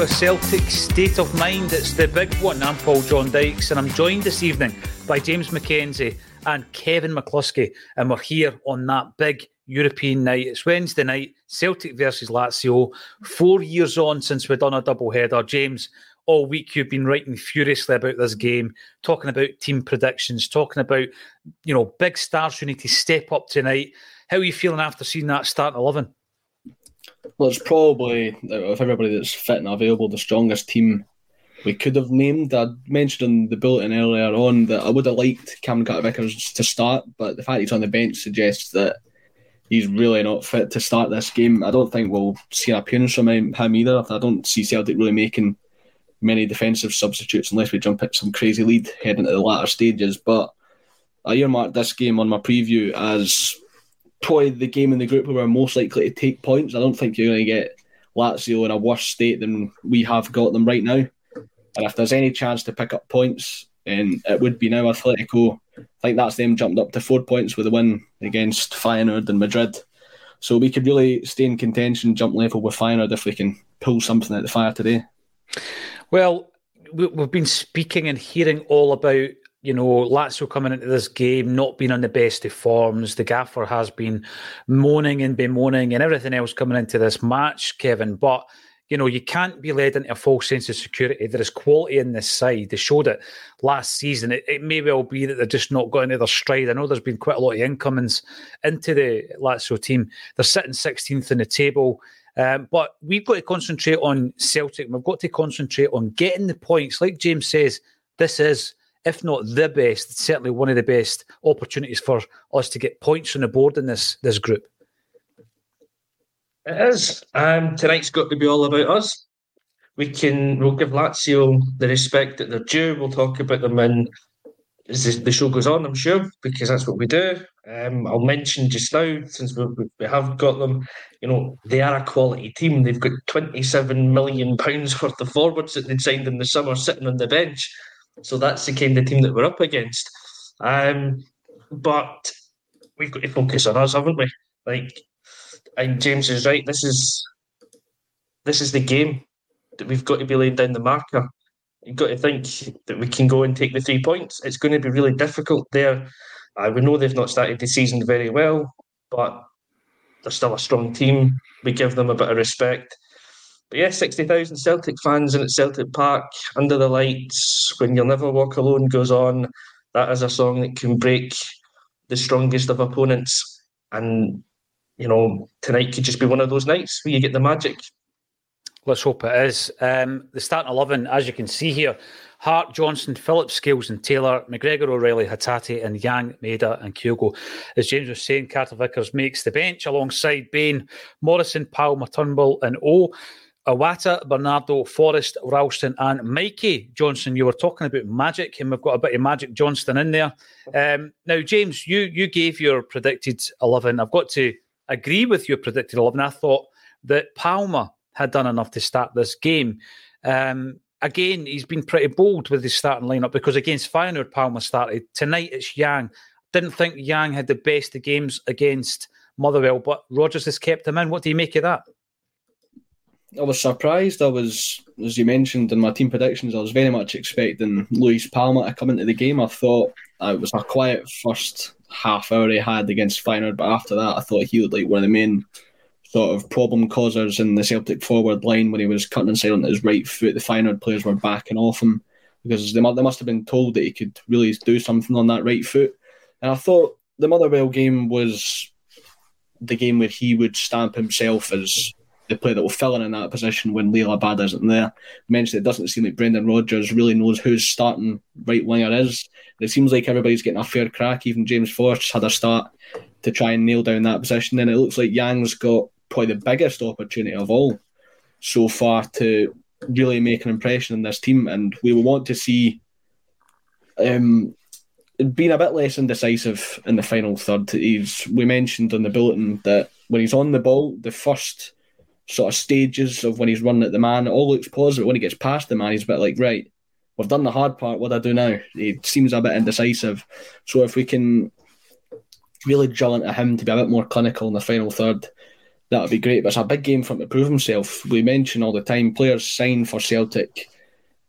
A Celtic state of mind. It's the big one. I'm Paul John Dykes, and I'm joined this evening by James McKenzie and Kevin McCluskie. And we're here on that big European night. It's Wednesday night, Celtic versus Lazio. Four years on since we've done a double header. James, all week you've been writing furiously about this game, talking about team predictions, talking about you know big stars who need to step up tonight. How are you feeling after seeing that start eleven? Well, it's probably of everybody that's fit and available, the strongest team we could have named. I mentioned in the bulletin earlier on that I would have liked Cameron Carter Vickers to start, but the fact he's on the bench suggests that he's really not fit to start this game. I don't think we'll see an appearance from him, either. I don't see Celtic really making many defensive substitutes unless we jump at some crazy lead heading into the latter stages. But I earmarked this game on my preview as probably the game in the group where we're most likely to take points. I don't think you're going to get Lazio in a worse state than we have got them right now. And if there's any chance to pick up points, and it would be now Atletico. I think that's them jumped up to four points with a win against Feyenoord and Madrid. So we could really stay in contention, jump level with Feyenoord if we can pull something out of the fire today. Well, we've been speaking and hearing all about you know, Lazio coming into this game not being on the best of forms. The gaffer has been moaning and bemoaning and everything else coming into this match, Kevin. But, you know, you can't be led into a false sense of security. There is quality in this side. They showed it last season. It, it may well be that they're just not going into their stride. I know there's been quite a lot of incomings into the Lazio team. They're sitting 16th in the table. Um, but we've got to concentrate on Celtic. We've got to concentrate on getting the points. Like James says, this is if not the best, certainly one of the best opportunities for us to get points on the board in this this group. It is. Um, tonight's got to be all about us. We can we'll give Lazio the respect that they're due. We'll talk about them in as the show goes on, I'm sure, because that's what we do. Um, I'll mention just now, since we, we have got them, you know, they are a quality team. They've got 27 million pounds worth of forwards that they'd signed in the summer sitting on the bench. So that's the kind of team that we're up against. Um, but we've got to focus on us, haven't we? Like, and James is right. This is this is the game that we've got to be laying down the marker. You've got to think that we can go and take the three points. It's going to be really difficult there. Uh, we know they've not started the season very well, but they're still a strong team. We give them a bit of respect. But yeah, 60,000 Celtic fans in at Celtic Park, under the lights, when You'll Never Walk Alone goes on. That is a song that can break the strongest of opponents. And, you know, tonight could just be one of those nights where you get the magic. Let's hope it is. Um, the starting 11, as you can see here, Hart, Johnston, Phillips, Scales and Taylor, McGregor, O'Reilly, Hatate and Yang, Maeda and Kyogo. As James was saying, Carter Vickers makes the bench alongside Bain, Morrison, Palma, Turnbull and O. Iwata, Bernardo, Forrest, Ralston, and Mikey Johnston. You were talking about Magic, and we've got a bit of Magic Johnston in there. Um, now, James, you you gave your predicted eleven. I've got to agree with your predicted eleven. I thought that Palma had done enough to start this game. Um, again, he's been pretty bold with his starting lineup because against Feyenoord, Palma started tonight. It's Yang. Didn't think Yang had the best of games against Motherwell, but Rodgers has kept him in. What do you make of that? I was surprised. I was, as you mentioned in my team predictions, I was very much expecting Luis Palma to come into the game. I thought it was a quiet first half hour he had against Feyenoord, but after that, I thought he looked like one of the main sort of problem causers in the Celtic forward line when he was cutting inside on his right foot. The Feyenoord players were backing off him because they, they must have been told that he could really do something on that right foot. And I thought the Motherwell game was the game where he would stamp himself as the player that will fill in in that position when Liel Abada isn't there. Mentioned it doesn't seem like Brendan Rodgers really knows who's starting right winger is. It seems like everybody's getting a fair crack. Even James Forrest had a start to try and nail down that position. And it looks like Yang's got probably the biggest opportunity of all so far to really make an impression in this team. And we will want to see um, being a bit less indecisive in the final third. He's we mentioned on the bulletin that when he's on the ball, the first sort of stages of when he's running at the man, it all looks positive. When he gets past the man, he's a bit like, right, we've done the hard part. What do I do now? He seems a bit indecisive. So if we can really drill into him to be a bit more clinical in the final third, that would be great. But it's a big game for him to prove himself. We mention all the time players sign for Celtic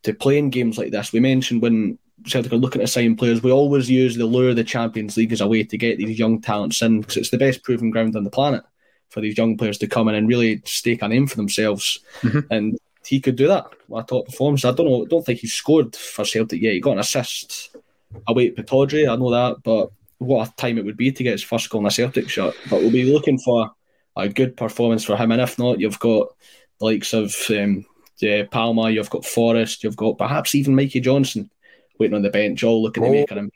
to play in games like this. We mentioned when Celtic are looking to sign players, we always use the lure of the Champions League as a way to get these young talents in because it's the best proving ground on the planet for these young players to come in and really stake a name for themselves. Mm-hmm. And he could do that with a top performance. I don't know. I don't think he scored for Celtic yet. He got an assist away at Pittodrie, I know that, but what a time it would be to get his first goal in a Celtic shot. But we'll be looking for a good performance for him. And if not, you've got the likes of um, yeah, Palma, you've got Forrest, you've got perhaps even Mikey Johnston waiting on the bench, all looking oh, to make him.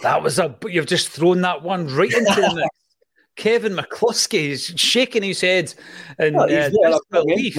That was a. You've just thrown that one right into the Kevin McCluskie is shaking his head and uh, disbelief.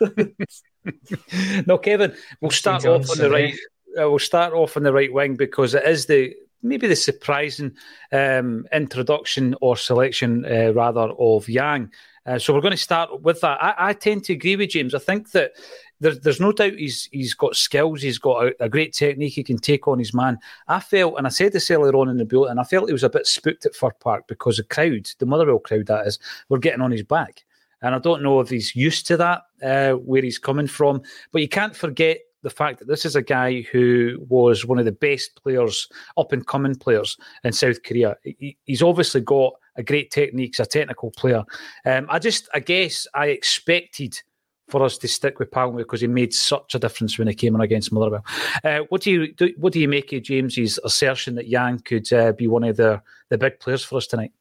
no, Kevin, we'll start off on the right. Uh, we'll start off on the right wing because it is the maybe the surprising um, introduction or selection uh, rather of Yang. Uh, so we're going to start with that. I, I, tend to agree with James. I think that there's there's no doubt he's he's got skills. He's got a, a, great technique. He can take on his man. I felt, and I said this earlier on in the and I felt he was a bit spooked at Fir Park because the crowd, the Motherwell crowd, that is, were getting on his back. And I don't know if he's used to that, uh, where he's coming from. But you can't forget the fact that this is a guy who was one of the best players, up and coming players in South Korea. He, he's obviously got a great technique. He's a technical player. Um, I just, I guess, I expected for us to stick with Palma because he made such a difference when he came in against Motherwell. Uh, what do you do, what do you make of James's assertion that Yang could uh, be one of the the big players for us tonight?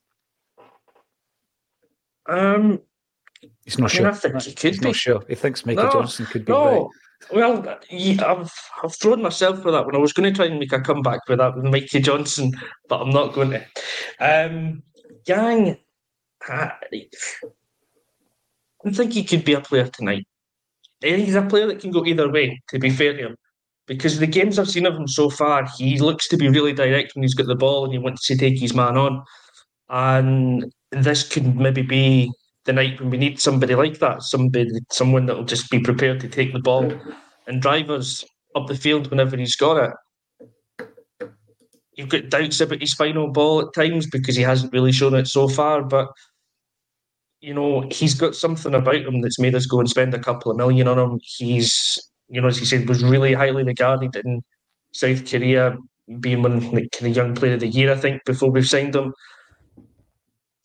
Um, he's not I sure. I think he could he's be. not sure. He thinks Michael no, Johnston could be. No. Right. Well, I've I've thrown myself for that one. I was going to try and make a comeback with that with Mikey Johnston, but I'm not going to. Um, Yang, I, Think he could be a player tonight. Eh, he's a player that can go either way, to be fair to him. Because the games I've seen of him so far, he looks to be really direct when he's got the ball and he wants to take his man on. And this could maybe be the night when we need somebody like that, somebody, someone that will just be prepared to take the ball and drive us up the field whenever he's got it. You've got doubts about his final ball at times because he hasn't really shown it so far, but you know, he's got something about him that's made us go and spend a couple of million on him. He's, you know, as he said, was really highly regarded in South Korea, being one like kind of young player of the year, I think, before we've signed him.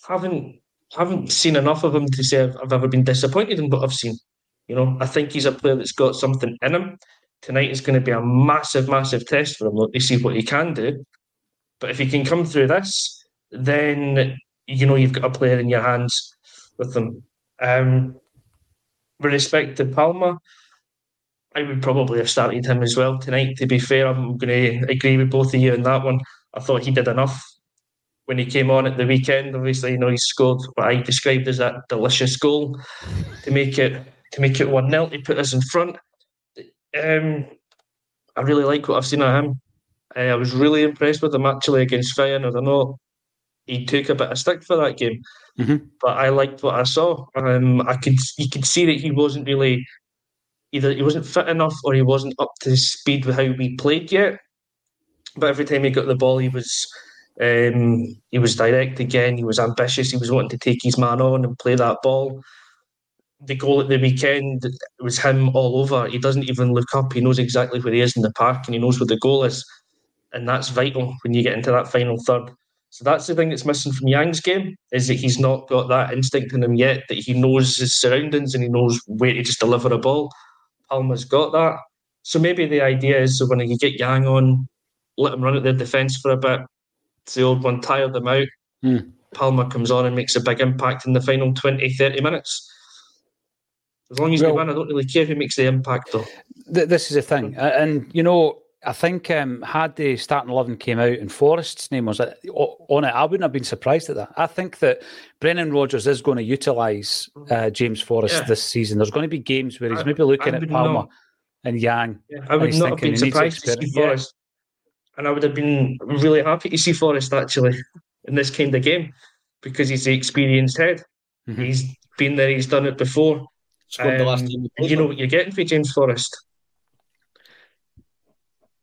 Haven't haven't seen enough of him to say I've, I've ever been disappointed in what I've seen. You know, I think he's a player that's got something in him. Tonight is going to be a massive, massive test for him to see what he can do. But if he can come through this, then you know you've got a player in your hands with them. Um, with respect to Palma, I would probably have started him as well tonight. To be fair, I'm going to agree with both of you on that one. I thought he did enough when he came on at the weekend. Obviously, you know he scored what I described as that delicious goal to make it to make it one 0 to put us in front. Um, I really like what I've seen of him. Uh, I was really impressed with him actually against Feyenoord. I know he took a bit of stick for that game, mm-hmm. but I liked what I saw. Um, I could you could see that he wasn't really either he wasn't fit enough or he wasn't up to speed with how we played yet. But every time he got the ball, he was um, he was direct again. He was ambitious. He was wanting to take his man on and play that ball. The goal at the weekend was him all over. He doesn't even look up. He knows exactly where he is in the park and he knows where the goal is. And that's vital when you get into that final third. So that's the thing that's missing from Yang's game is that he's not got that instinct in him yet. That he knows his surroundings and he knows where to just deliver a ball. Palma's got that. So maybe the idea is so when you get Yang on, let him run at their defence for a bit. It's the old one, tire them out. Mm. Palma comes on and makes a big impact in the final 20, 30 minutes. As long as well, you win, I don't really care who makes the impact, though. Th- this is the thing. And, you know, I think um, had the starting eleven came out and Forrest's name was on it, I wouldn't have been surprised at that. I think that Brendan Rodgers is going to utilise uh, James Forrest yeah. this season. There's going to be games where he's I, maybe looking at Palma not, and Yang. Yeah, I would not have been surprised to, to see Forrest, yeah. and I would have been really happy to see Forrest actually in this kind of game because he's the experienced head. Mm-hmm. He's been there, he's done it before. Um, you know what you're getting for James Forrest.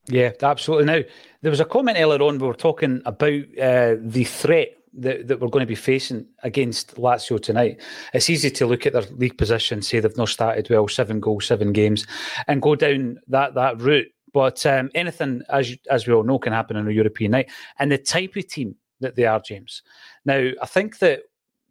Yeah, absolutely. Now, there was a comment earlier on, we were talking about uh, the threat that, that we're going to be facing against Lazio tonight. It's easy to look at their league position, say they've not started well, seven goals, seven games, and go down that, that route. But um, anything, as, as we all know, can happen on a European night. And the type of team that they are, James. Now, I think that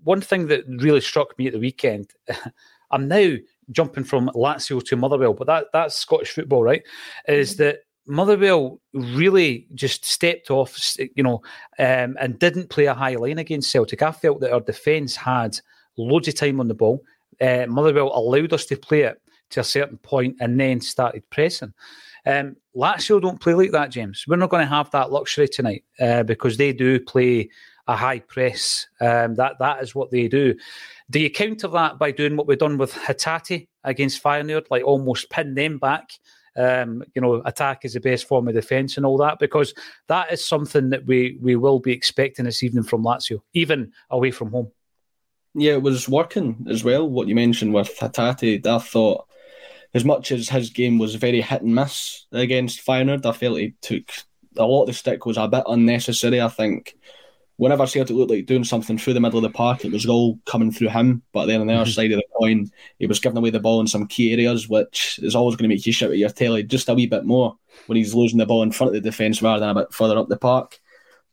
one thing that really struck me at the weekend, I'm now jumping from Lazio to Motherwell, but that that's Scottish football, right? Is mm-hmm. that Motherwell really just stepped off, you know, um, and didn't play a high line against Celtic. I felt that our defence had loads of time on the ball. Uh, Motherwell allowed us to play it to a certain point and then started pressing. Um, Lazio don't play like that, James. We're not going to have that luxury tonight uh, because they do play a high press. Um, that that is what they do. Do you counter that by doing what we've done with Hatate against Feyenoord, like almost pin them back? Um, you know, attack is the best form of defence and all that, because that is something that we we will be expecting this evening from Lazio, even away from home. Yeah, it was working as well. What you mentioned with Hatate, I thought as much as his game was very hit and miss against Feyenoord, I felt he took a lot of the stick was a bit unnecessary. I think whenever Celtic looked like doing something through the middle of the park, it was all coming through him. But then on the mm-hmm. other side of the coin, he was giving away the ball in some key areas, which is always going to make you shout at your telly just a wee bit more when he's losing the ball in front of the defence rather than a bit further up the park.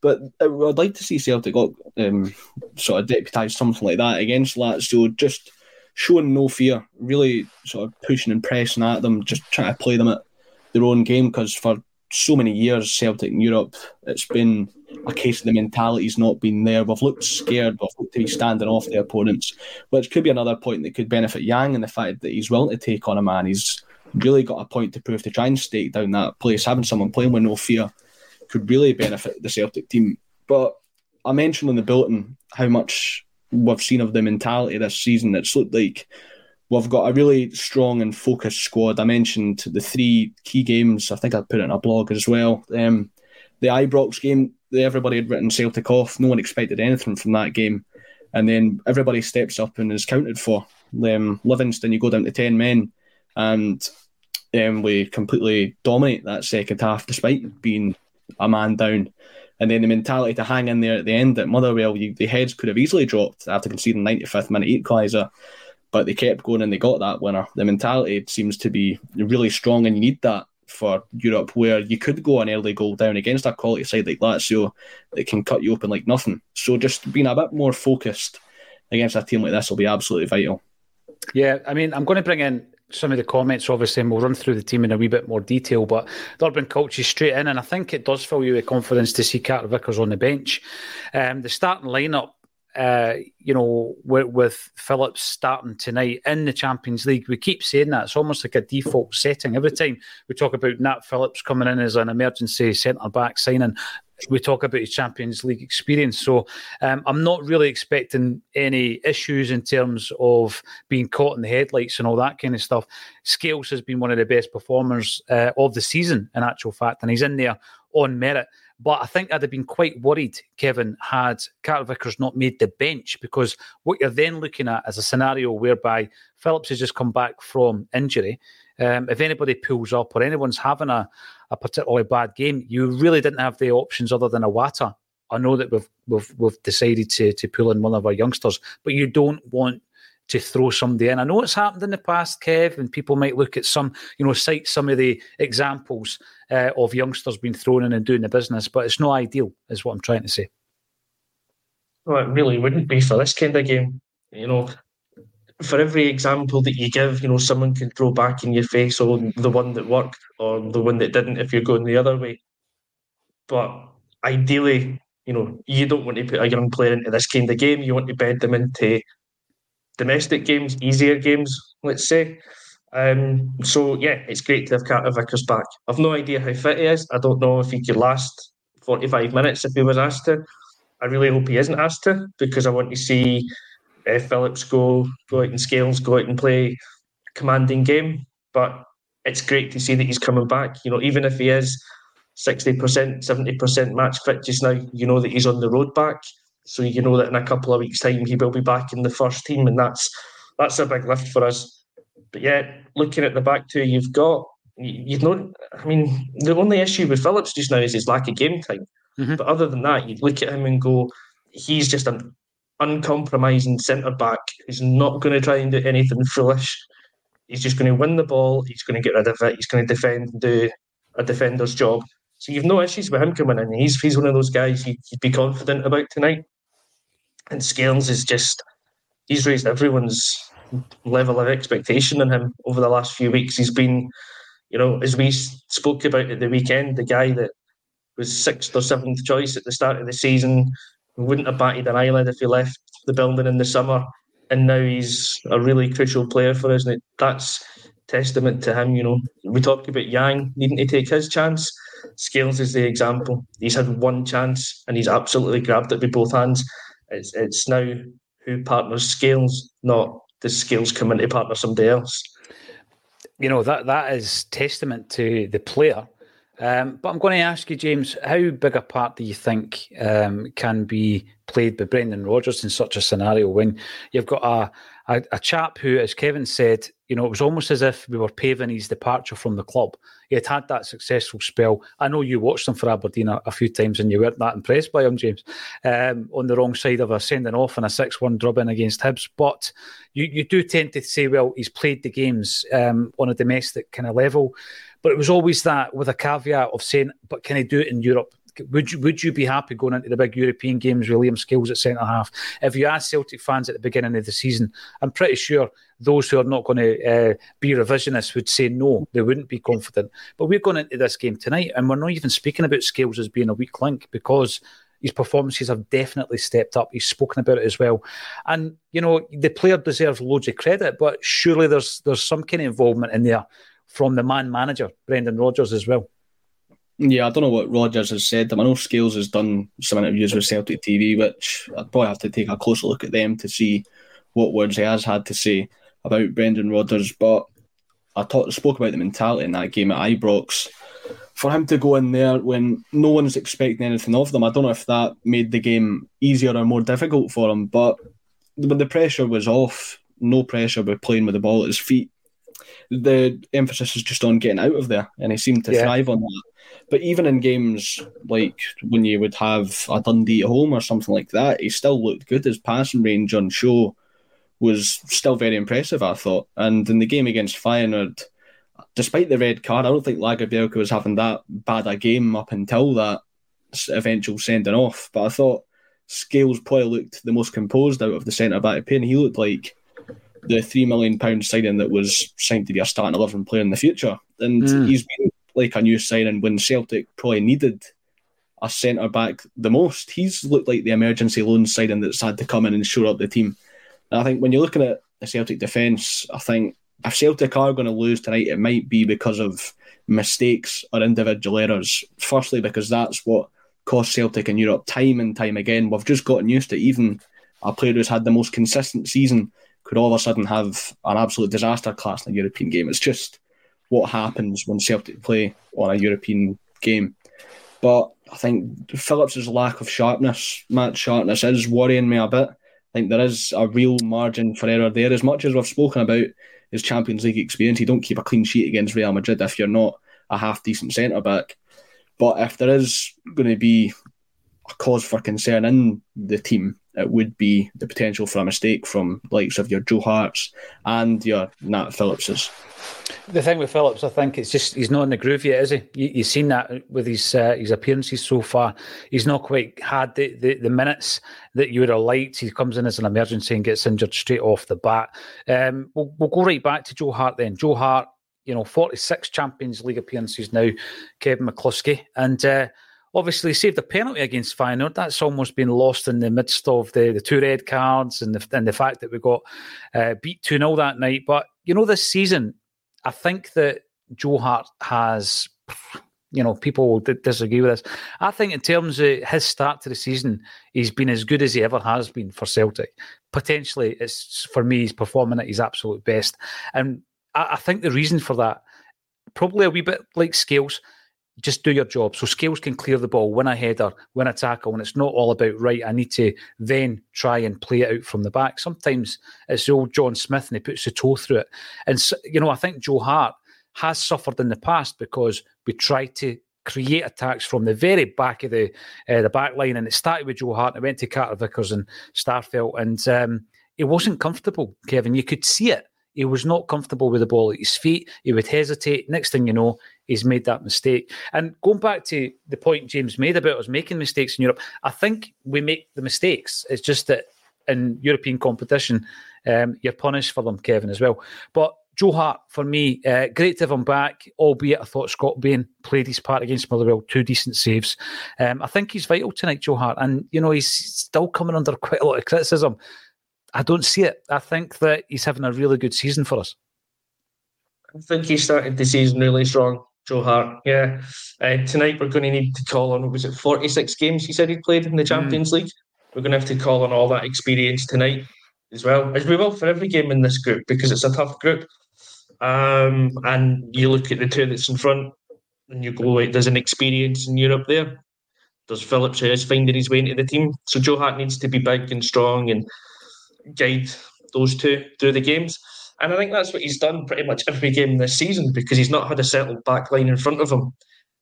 But I'd like to see Celtic um, sort of deputise something like that against Lazio, just showing no fear, really sort of pushing and pressing at them, just trying to play them at their own game. Because for so many years, Celtic in Europe, it's been a case of the mentality's not been there. We've looked scared. We've looked to be standing off the opponents, which could be another point that could benefit Yang and the fact that he's willing to take on a man. He's really got a point to prove to try and stake down that place. Having someone playing with no fear could really benefit the Celtic team. But I mentioned in the bulletin how much we've seen of the mentality this season. It's looked like we've got a really strong and focused squad. I mentioned the three key games. I think I put it in a blog as well. Um, the Ibrox game, everybody had written Celtic off. No one expected anything from that game. And then everybody steps up and is counted for. Um, Livingston, you go down to 10 men, and um, we completely dominate that second half despite being a man down. And then the mentality to hang in there at the end at Motherwell, you, the heads could have easily dropped after conceding 95th minute equaliser, but they kept going and they got that winner. The mentality seems to be really strong, and you need that for Europe, where you could go an early goal down against a quality side like Lazio that can cut you open like nothing. So just being a bit more focused against a team like this will be absolutely vital. Yeah, I mean, I'm going to bring in some of the comments, obviously, and we'll run through the team in a wee bit more detail. But the Urban culture straight in, and I think it does fill you with confidence to see Carter Vickers on the bench. Um, the starting lineup uh, you know, with, with, Phillips starting tonight in the Champions League. We keep saying that. It's almost like a default setting. Every time we talk about Nat Phillips coming in as an emergency centre back signing, we talk about his Champions League experience. So um, I'm not really expecting any issues in terms of being caught in the headlights and all that kind of stuff. Scales has been one of the best performers uh, of the season, in actual fact, and he's in there on merit. But I think I'd have been quite worried, Kevin, had Carter Vickers not made the bench because what you're then looking at is a scenario whereby Phillips has just come back from injury. Um, if anybody pulls up or anyone's having a, a particularly bad game, you really didn't have the options other than Iwata. I know that we've we've we've decided to to pull in one of our youngsters, but you don't want to throw somebody in. I know it's happened in the past, Kev, and people might look at some, you know, cite some of the examples uh, of youngsters being thrown in and doing the business, but it's not ideal, is what I'm trying to say. Well, it really wouldn't be for this kind of game. You know, for every example that you give, you know, someone can throw back in your face on the one that worked or the one that didn't if you're going the other way. But ideally, you know, you don't want to put a young player into this kind of game. You want to bed them into domestic games, easier games, let's say. Um, so yeah, it's great to have Carter Vickers back. I've no idea how fit he is. I don't know if he could last 45 minutes if he was asked to. I really hope he isn't asked to because I want to see uh, Phillips go go out and Scales go out and play commanding game. But it's great to see that he's coming back. You know, even if he is 60%, 70% match fit just now, you know that he's on the road back. So you know that in a couple of weeks' time he will be back in the first team, and that's that's a big lift for us. But yeah, looking at the back two you've got, you, know, I mean, the only issue with Phillips just now is his lack of game time. Mm-hmm. But other than that, you look at him and go, he's just an uncompromising centre back. He's not going to try and do anything foolish. He's just going to win the ball. He's going to get rid of it. He's going to defend and do a defender's job. So you've no issues with him coming in. He's he's one of those guys you'd, you'd be confident about tonight. And Scales is just he's raised everyone's level of expectation in him over the last few weeks. He's been, you know, as we spoke about at the weekend, the guy that was sixth or seventh choice at the start of the season, wouldn't have batted an eyelid if he left the building in the summer, and now he's a really crucial player for us. And that's testament to him. You know, we talked about Yang needing to take his chance. Scales is the example. He's had one chance and he's absolutely grabbed it with both hands. It's it's now who partners Scales, not the Scales coming to partner somebody else. You know that that is testament to the player. Um, but I'm going to ask you, James, how big a part do you think um, can be played by Brendan Rodgers in such a scenario when you've got a a, a, chap who, as Kevin said, you know, it was almost as if we were paving his departure from the club. He had had that successful spell. I know you watched him for Aberdeen a, a few times and you weren't that impressed by him, James, um, on the wrong side of a sending off and a 6 1 drubbing against Hibs. But you, you do tend to say, well, he's played the games um, on a domestic kind of level. But it was always that with a caveat of saying, but can he do it in Europe? Would you would you be happy going into the big European games with Liam Scales at centre half? If you ask Celtic fans at the beginning of the season, I'm pretty sure those who are not going to uh, be revisionists would say no, they wouldn't be confident. But we're going into this game tonight, and we're not even speaking about Scales as being a weak link because his performances have definitely stepped up. He's spoken about it as well, and you know the player deserves loads of credit, but surely there's there's some kind of involvement in there from the man manager Brendan Rodgers as well. Yeah, I don't know what Rodgers has said. I know Scales has done some interviews with Celtic TV, which I'd probably have to take a closer look at them to see what words he has had to say about Brendan Rodgers. But I talk, spoke about the mentality in that game at Ibrox. For him to go in there when no one's expecting anything of them, I don't know if that made the game easier or more difficult for him. But when the pressure was off, no pressure with playing with the ball at his feet, the emphasis is just on getting out of there, and he seemed to yeah. thrive on that. But even in games like when you would have a Dundee at home or something like that, he still looked good. His passing range on show was still very impressive, I thought. And in the game against Feyenoord, despite the red card, I don't think Lagerbielke was having that bad a game up until that eventual sending off. But I thought Scales probably looked the most composed out of the centre back pair. and He looked like the three million pound signing that was signed to be a starting eleven player in the future. And mm. he's been like a new signing when Celtic probably needed a centre back the most. He's looked like the emergency loan signing that's had to come in and shore up the team. And I think when you're looking at the Celtic defence, I think if Celtic are going to lose tonight, it might be because of mistakes or individual errors. Firstly, because that's what cost Celtic in Europe time and time again. We've just gotten used to even a player who's had the most consistent season could all of a sudden have an absolute disaster class in a European game. It's just what happens when Celtic play on a European game. But I think Phillips' lack of sharpness, match sharpness, is worrying me a bit. I think there is a real margin for error there. As much as we've spoken about his Champions League experience, you don't keep a clean sheet against Real Madrid if you're not a half decent centre back. But if there is going to be a cause for concern in the team, it would be the potential for a mistake from likes of your Joe Harts and your Nat Phillips's. The thing with Phillips, I think it's just he's not in the groove yet, is he? You, have seen that with his uh, his appearances so far. He's not quite had the, the, the, minutes that you would have liked. He comes in as an emergency and gets injured straight off the bat. Um, we'll, we'll go right back to Joe Hart then. Joe Hart, you know, 46 Champions League appearances now, Kevin McCluskie. And uh, obviously saved a penalty against Feyenoord. That's almost been lost in the midst of the, the two red cards and the, and the fact that we got uh, beat 2 0 that night. But, you know, this season, I think that Joe Hart has, you know, people will disagree with this. I think in terms of his start to the season, he's been as good as he ever has been for Celtic. Potentially, it's for me, he's performing at his absolute best, and I, I think the reason for that, probably a wee bit like Scales, just do your job. So Scales can clear the ball, win a header, win a tackle, and it's not all about right. I need to then try and play it out from the back. Sometimes it's the old John Smith, and he puts the toe through it. And you know, I think Joe Hart has suffered in the past because we tried to create attacks from the very back of the uh, the back line, and it started with Joe Hart, and it went to Carter Vickers and Starfelt, and um, it wasn't comfortable. Kevin, you could see it. He was not comfortable with the ball at his feet. He would hesitate. Next thing you know, he's made that mistake. And going back to the point James made about us making mistakes in Europe, I think we make the mistakes. It's just that in European competition, um, you're punished for them, Kevin, as well. But Joe Hart, for me, uh, great to have him back, albeit I thought Scott Bain played his part against Motherwell, two decent saves. Um, I think he's vital tonight, Joe Hart, and, you know, he's still coming under quite a lot of criticism. I don't see it. I think that he's having a really good season for us. I think he started the season really strong, Joe Hart. Yeah. Uh, tonight we're going to need to call on, was it 46 games he said he played in the. Champions mm. League? We're going to have to call on all that experience tonight as well, as we will for every game in this group because it's a tough group. Um, and you look at the two that's in front and you go, there's an experience in Europe there. There's Phillips who is finding his way into the team. So Joe Hart needs to be big and strong and guide those two through the games. And I think that's what he's done pretty much every game this season because he's not had a settled back line in front of him.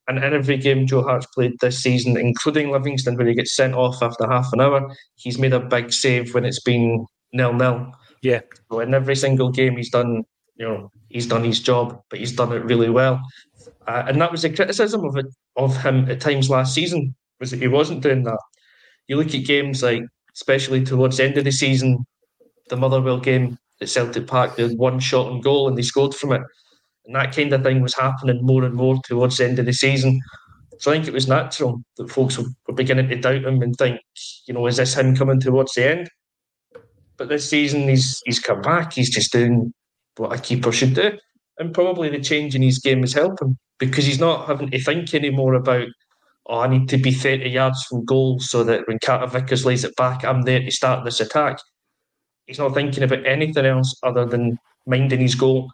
And in every game Joe Hart's played this season, including Livingston, where he gets sent off after half an hour, he's made a big save when it's been nil nil. Yeah. So in every single game he's done, you know, he's done his job, but he's done it really well. Uh, and that was the criticism of it of him at times last season was that he wasn't doing that. You look at games like, especially towards the end of the season, the Motherwell game at Celtic Park, they had one shot on goal and they scored from it. And that kind of thing was happening more and more towards the end of the season. So I think it was natural that folks were beginning to doubt him and think, you know, is this him coming towards the end? But this season he's he's come back, he's just doing what a keeper should do. And probably the change in his game is helping because he's not having to think anymore about, oh, I need to be 30 yards from goal so that when Carter Vickers lays it back, I'm there to start this attack he's not thinking about anything else other than minding his goal.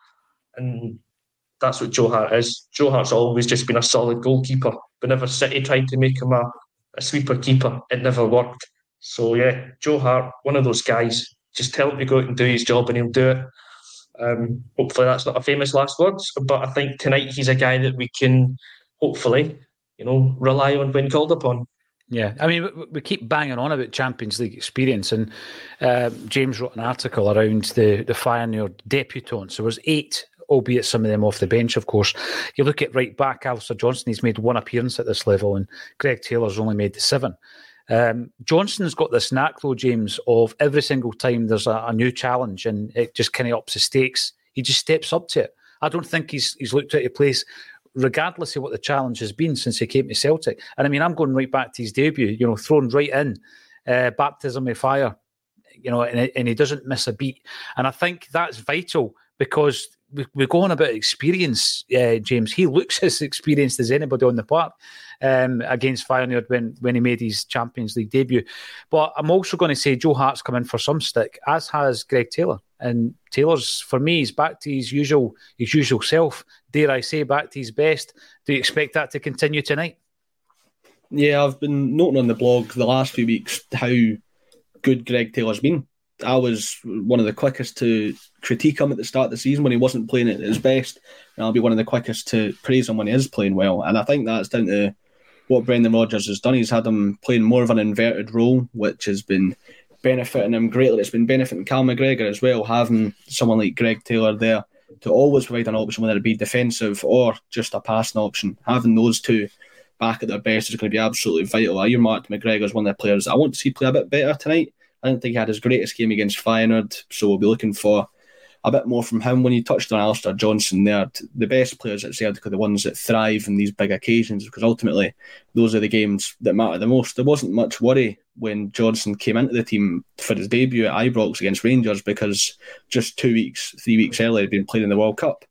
And that's what Joe Hart is. Joe Hart's always just been a solid goalkeeper. Whenever City tried to make him a, a sweeper keeper, it never worked. So yeah, Joe Hart, one of those guys. Just tell him to go out and do his job, and he'll do it. Um, hopefully, that's not a famous last words, but I think tonight he's a guy that we can hopefully, you know, rely on when called upon. Yeah, I mean, we keep banging on about Champions League experience, and uh, James wrote an article around the the Feyenoord debutants. There was eight, albeit some of them off the bench, of course. You look at right back, Alistair Johnston. He's made one appearance at this level, and Greg Taylor's only made the seven. Um, Johnston's got this knack, though, James, of every single time there's a, a new challenge, and it just kind of ups the stakes. He just steps up to it. I don't think he's he's looked at a place regardless of what the challenge has been since he came to Celtic. And I mean, I'm going right back to his debut, you know, thrown right in, uh, baptism of fire, you know, and, and he doesn't miss a beat. And I think that's vital because we, we're going about experience, uh, James. He looks as experienced as anybody on the park um, against Feyenoord when, when he made his Champions League debut. But I'm also going to say Joe Hart's come in for some stick, as has Greg Taylor. And Taylor's, for me, he's back to his usual his usual self. Dare I say, back to his best. Do you expect that to continue tonight? Yeah, I've been noting on the blog the last few weeks how good Greg Taylor's been. I was one of the quickest to critique him at the start of the season when he wasn't playing at his best, and I'll be one of the quickest to praise him when he is playing well. And I think that's down to what Brendan Rodgers has done. He's had him playing more of an inverted role, which has been benefiting him greatly. It's been benefiting Cal McGregor as well, having someone like Greg Taylor there to always provide an option, whether it be defensive or just a passing option. Having those two back at their best is going to be absolutely vital. I earmarked McGregor as one of the players I want to see play a bit better tonight. I didn't think he had his greatest game against Feyenoord, so we'll be looking for a bit more from him. When you touched on Alistair Johnston there, the best players at Celtic are the ones that thrive in these big occasions because ultimately those are the games that matter the most. There wasn't much worry when Johnston came into the team for his debut at Ibrox against Rangers because just two weeks, three weeks earlier he'd been playing in the World Cup.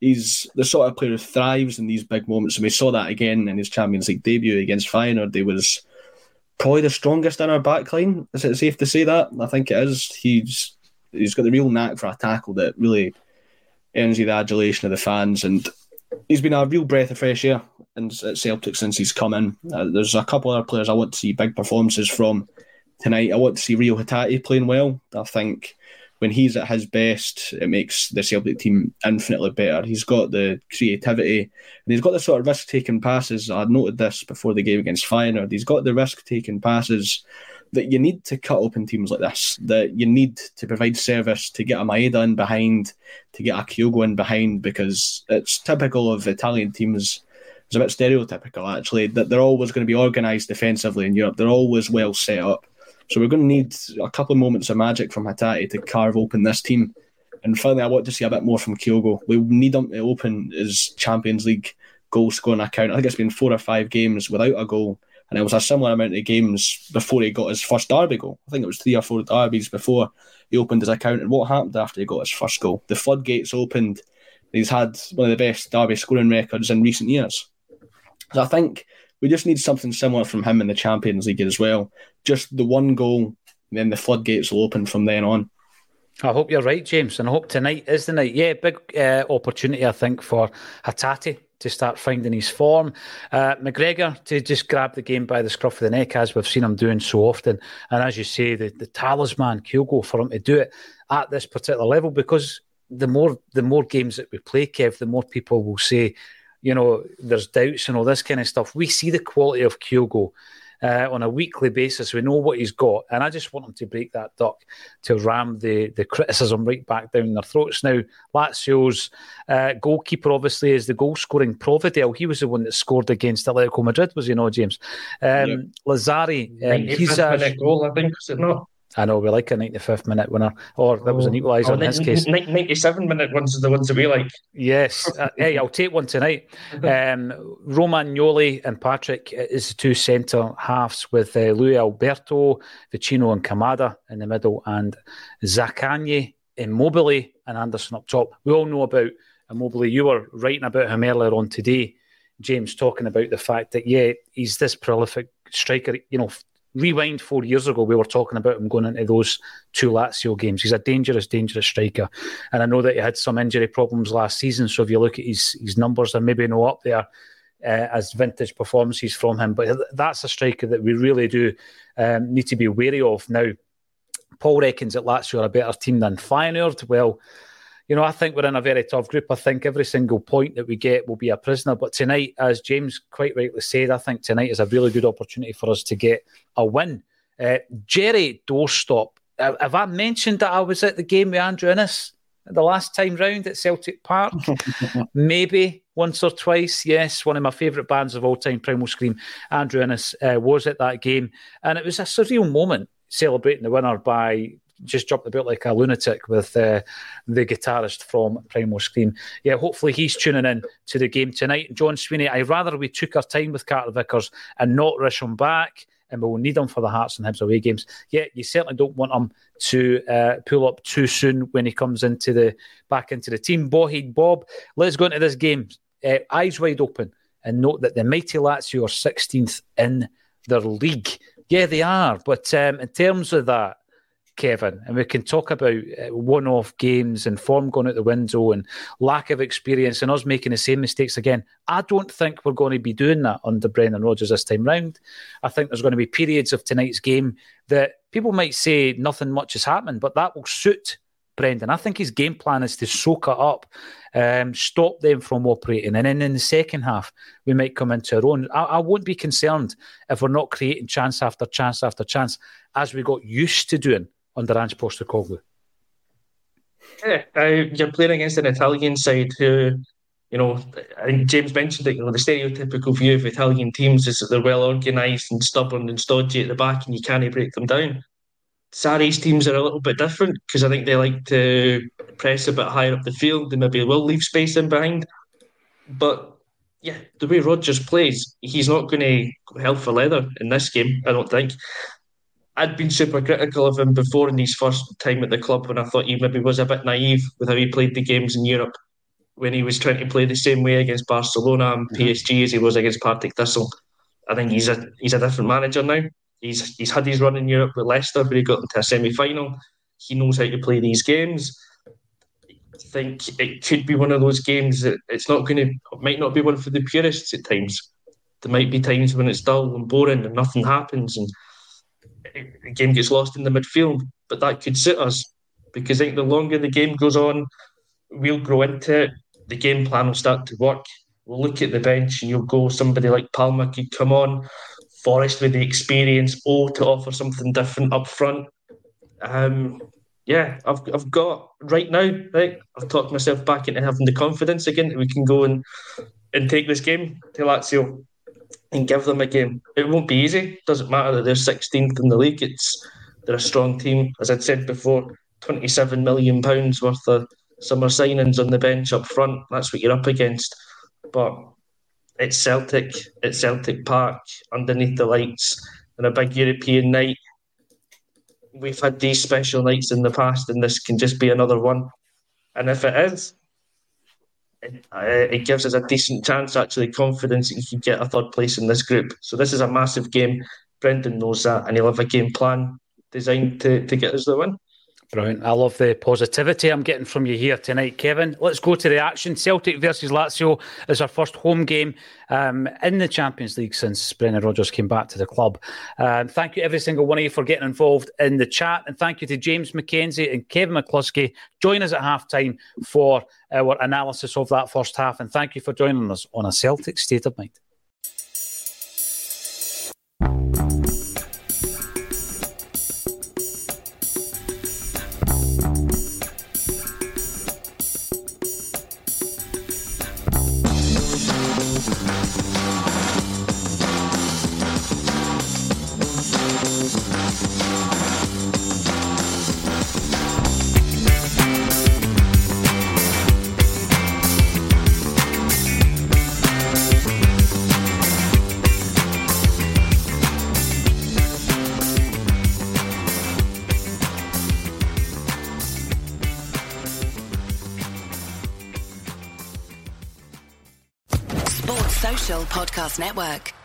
he's the sort of player who thrives in these big moments, and we saw that again in his Champions League debut against Feyenoord. He was probably the strongest in our backline. Is it safe to say that? I think it is. He's he's got the real knack for a tackle that really earns you the adulation of the fans, and he's been a real breath of fresh air in, at Celtic since he's come in. Uh, there's a couple other players I want to see big performances from tonight. I want to see Reo Hatate playing well. I think when he's at his best, it makes the Celtic team infinitely better. He's got the creativity and he's got the sort of risk taking passes. I noted this before the game against Feyenoord. He's got the risk taking passes that you need to cut open teams like this, that you need to provide service to get a Maeda in behind, to get a Kyogo in behind, because it's typical of Italian teams. It's a bit stereotypical, actually, that they're always going to be organised defensively in Europe. They're always well set up. So we're going to need a couple of moments of magic from Hatate to carve open this team. And finally, I want to see a bit more from Kyogo. We need him to open his Champions League goal scoring account. I think it's been four or five games without a goal. And it was a similar amount of games before he got his first derby goal. I think it was three or four derbies before he opened his account. And what happened after he got his first goal? The floodgates opened. He's had one of the best derby scoring records in recent years. So I think we just need something similar from him in the Champions League as well. Just the one goal, then the floodgates will open from then on. I hope you're right, James, and I hope tonight is the night. Yeah, big uh, opportunity, I think, for Hatate to start finding his form. Uh, McGregor to just grab the game by the scruff of the neck, as we've seen him doing so often. And as you say, the, the talisman, Kyogo, for him to do it at this particular level, because the more the more games that we play, Kev, the more people will say you know, there's doubts and all this kind of stuff. We see the quality of Kyogo uh, on a weekly basis. We know what he's got, and I just want him to break that duck to ram the the criticism right back down their throats. Now, Lazio's uh, goalkeeper obviously is the goal scoring Provedel. He was the one that scored against Atletico Madrid, was he not, James? Um, yeah. Lazzari, um, he's a goal, I think, was it not? I know we like a 95th minute winner, or that was an oh. equaliser oh, in his case. 97 minute ones are the ones that we like. Yes. uh, hey, I'll take one tonight. Um, Romagnoli and Patric is the two centre halves with uh, Luis Alberto, Vecino, and Kamada in the middle, and Zaccagni, Immobile, and Anderson up top. We all know about Immobile. You were writing about him earlier on today, James, talking about the fact that, yeah, he's this prolific striker, you know, rewind four years ago, we were talking about him going into those two Lazio games. He's a dangerous, dangerous striker. And I know that he had some injury problems last season. So if you look at his, his numbers, they're maybe no up there uh, as vintage performances from him. But that's a striker that we really do um, need to be wary of. Now, Paul reckons that Lazio are a better team than Feyenoord. Well, you know, I think we're in a very tough group. I think every single point that we get will be a prisoner. But tonight, as James quite rightly said, I think tonight is a really good opportunity for us to get a win. Uh, Jerry Doorstop, uh, have I mentioned that I was at the game with Andrew Innes the last time round at Celtic Park? Maybe once or twice. Yes, one of my favourite bands of all time, Primal Scream. Andrew Innes uh, was at that game, and it was a surreal moment celebrating the winner by just jumped about like a lunatic with uh, the guitarist from Primal Scream. Yeah, hopefully he's tuning in to the game tonight. John Sweeney, I'd rather we took our time with Carter Vickers and not rush him back. And we will need him for the Hearts and Hibs away games. Yeah, you certainly don't want him to uh, pull up too soon when he comes into the back into the team. Bohead Bob, let's go into this game. Uh, eyes wide open and note that the mighty Lazio are 16th in their league. Yeah, they are. But um, in terms of that, Kevin, and we can talk about uh, one off games and form going out the window and lack of experience and us making the same mistakes again. I don't think we're going to be doing that under Brendan Rodgers this time round. I think there's going to be periods of tonight's game that people might say nothing much is happening, but that will suit Brendan. I think his game plan is to soak it up, um, stop them from operating, and then in the second half we might come into our own. I, I, won't be concerned if we're not creating chance after chance after chance as we got used to doing under Ange Postecoglou. Yeah, uh, you're playing against an Italian side who, you know, James mentioned it. You know, the stereotypical view of Italian teams is that they're well organised and stubborn and stodgy at the back, and you can't break them down. Sarri's teams are a little bit different because I think they like to press a bit higher up the field. They maybe will leave space in behind, but yeah, the way Rodgers plays, he's not going to help for leather in this game. I don't think. I'd been super critical of him before in his first time at the club when I thought he maybe was a bit naive with how he played the games in Europe. when he was trying to play the same way against Barcelona and mm-hmm. PSG as he was against Partick Thistle. I think he's a he's a different manager now. He's he's had his run in Europe with Leicester, but he got into a semi final. He knows how to play these games. I think it could be one of those games that it's not going to, might not be one for the purists at times. There might be times when it's dull and boring and nothing happens and the game gets lost in the midfield. But that could suit us because I think the longer the game goes on, we'll grow into it. The game plan will start to work. We'll look at the bench and you'll go, somebody like Palma could come on. Forrest with the experience, oh, to offer something different up front. Um, yeah, I've I've got right now, right? I've talked myself back into having the confidence again that we can go and and take this game to Lazio and give them a game. It won't be easy. Doesn't matter that they're 16th in the league. It's they're a strong team. As I'd said before, 27 million pounds worth of summer signings on the bench up front. That's what you're up against. But it's Celtic. It's Celtic Park underneath the lights on a big European night we've had these special nights in the past, and this can just be another one. And if it is, uh, it gives us a decent chance, actually, confidence that you can get a third place in this group. So this is a massive game. Brendan knows that, and he'll have a game plan designed to, to get us the win. Brilliant. I love the positivity I'm getting from you here tonight, Kevin. Let's go to the action. Celtic versus Lazio is our first home game um, in the Champions League since Brendan Rodgers came back to the club. Um, thank you, every single one of you, for getting involved in the chat. And thank you to James McKenzie and Kevin McCluskie. Join us at halftime for our analysis of that first half. And thank you for joining us on a Celtic State of Mind. Network.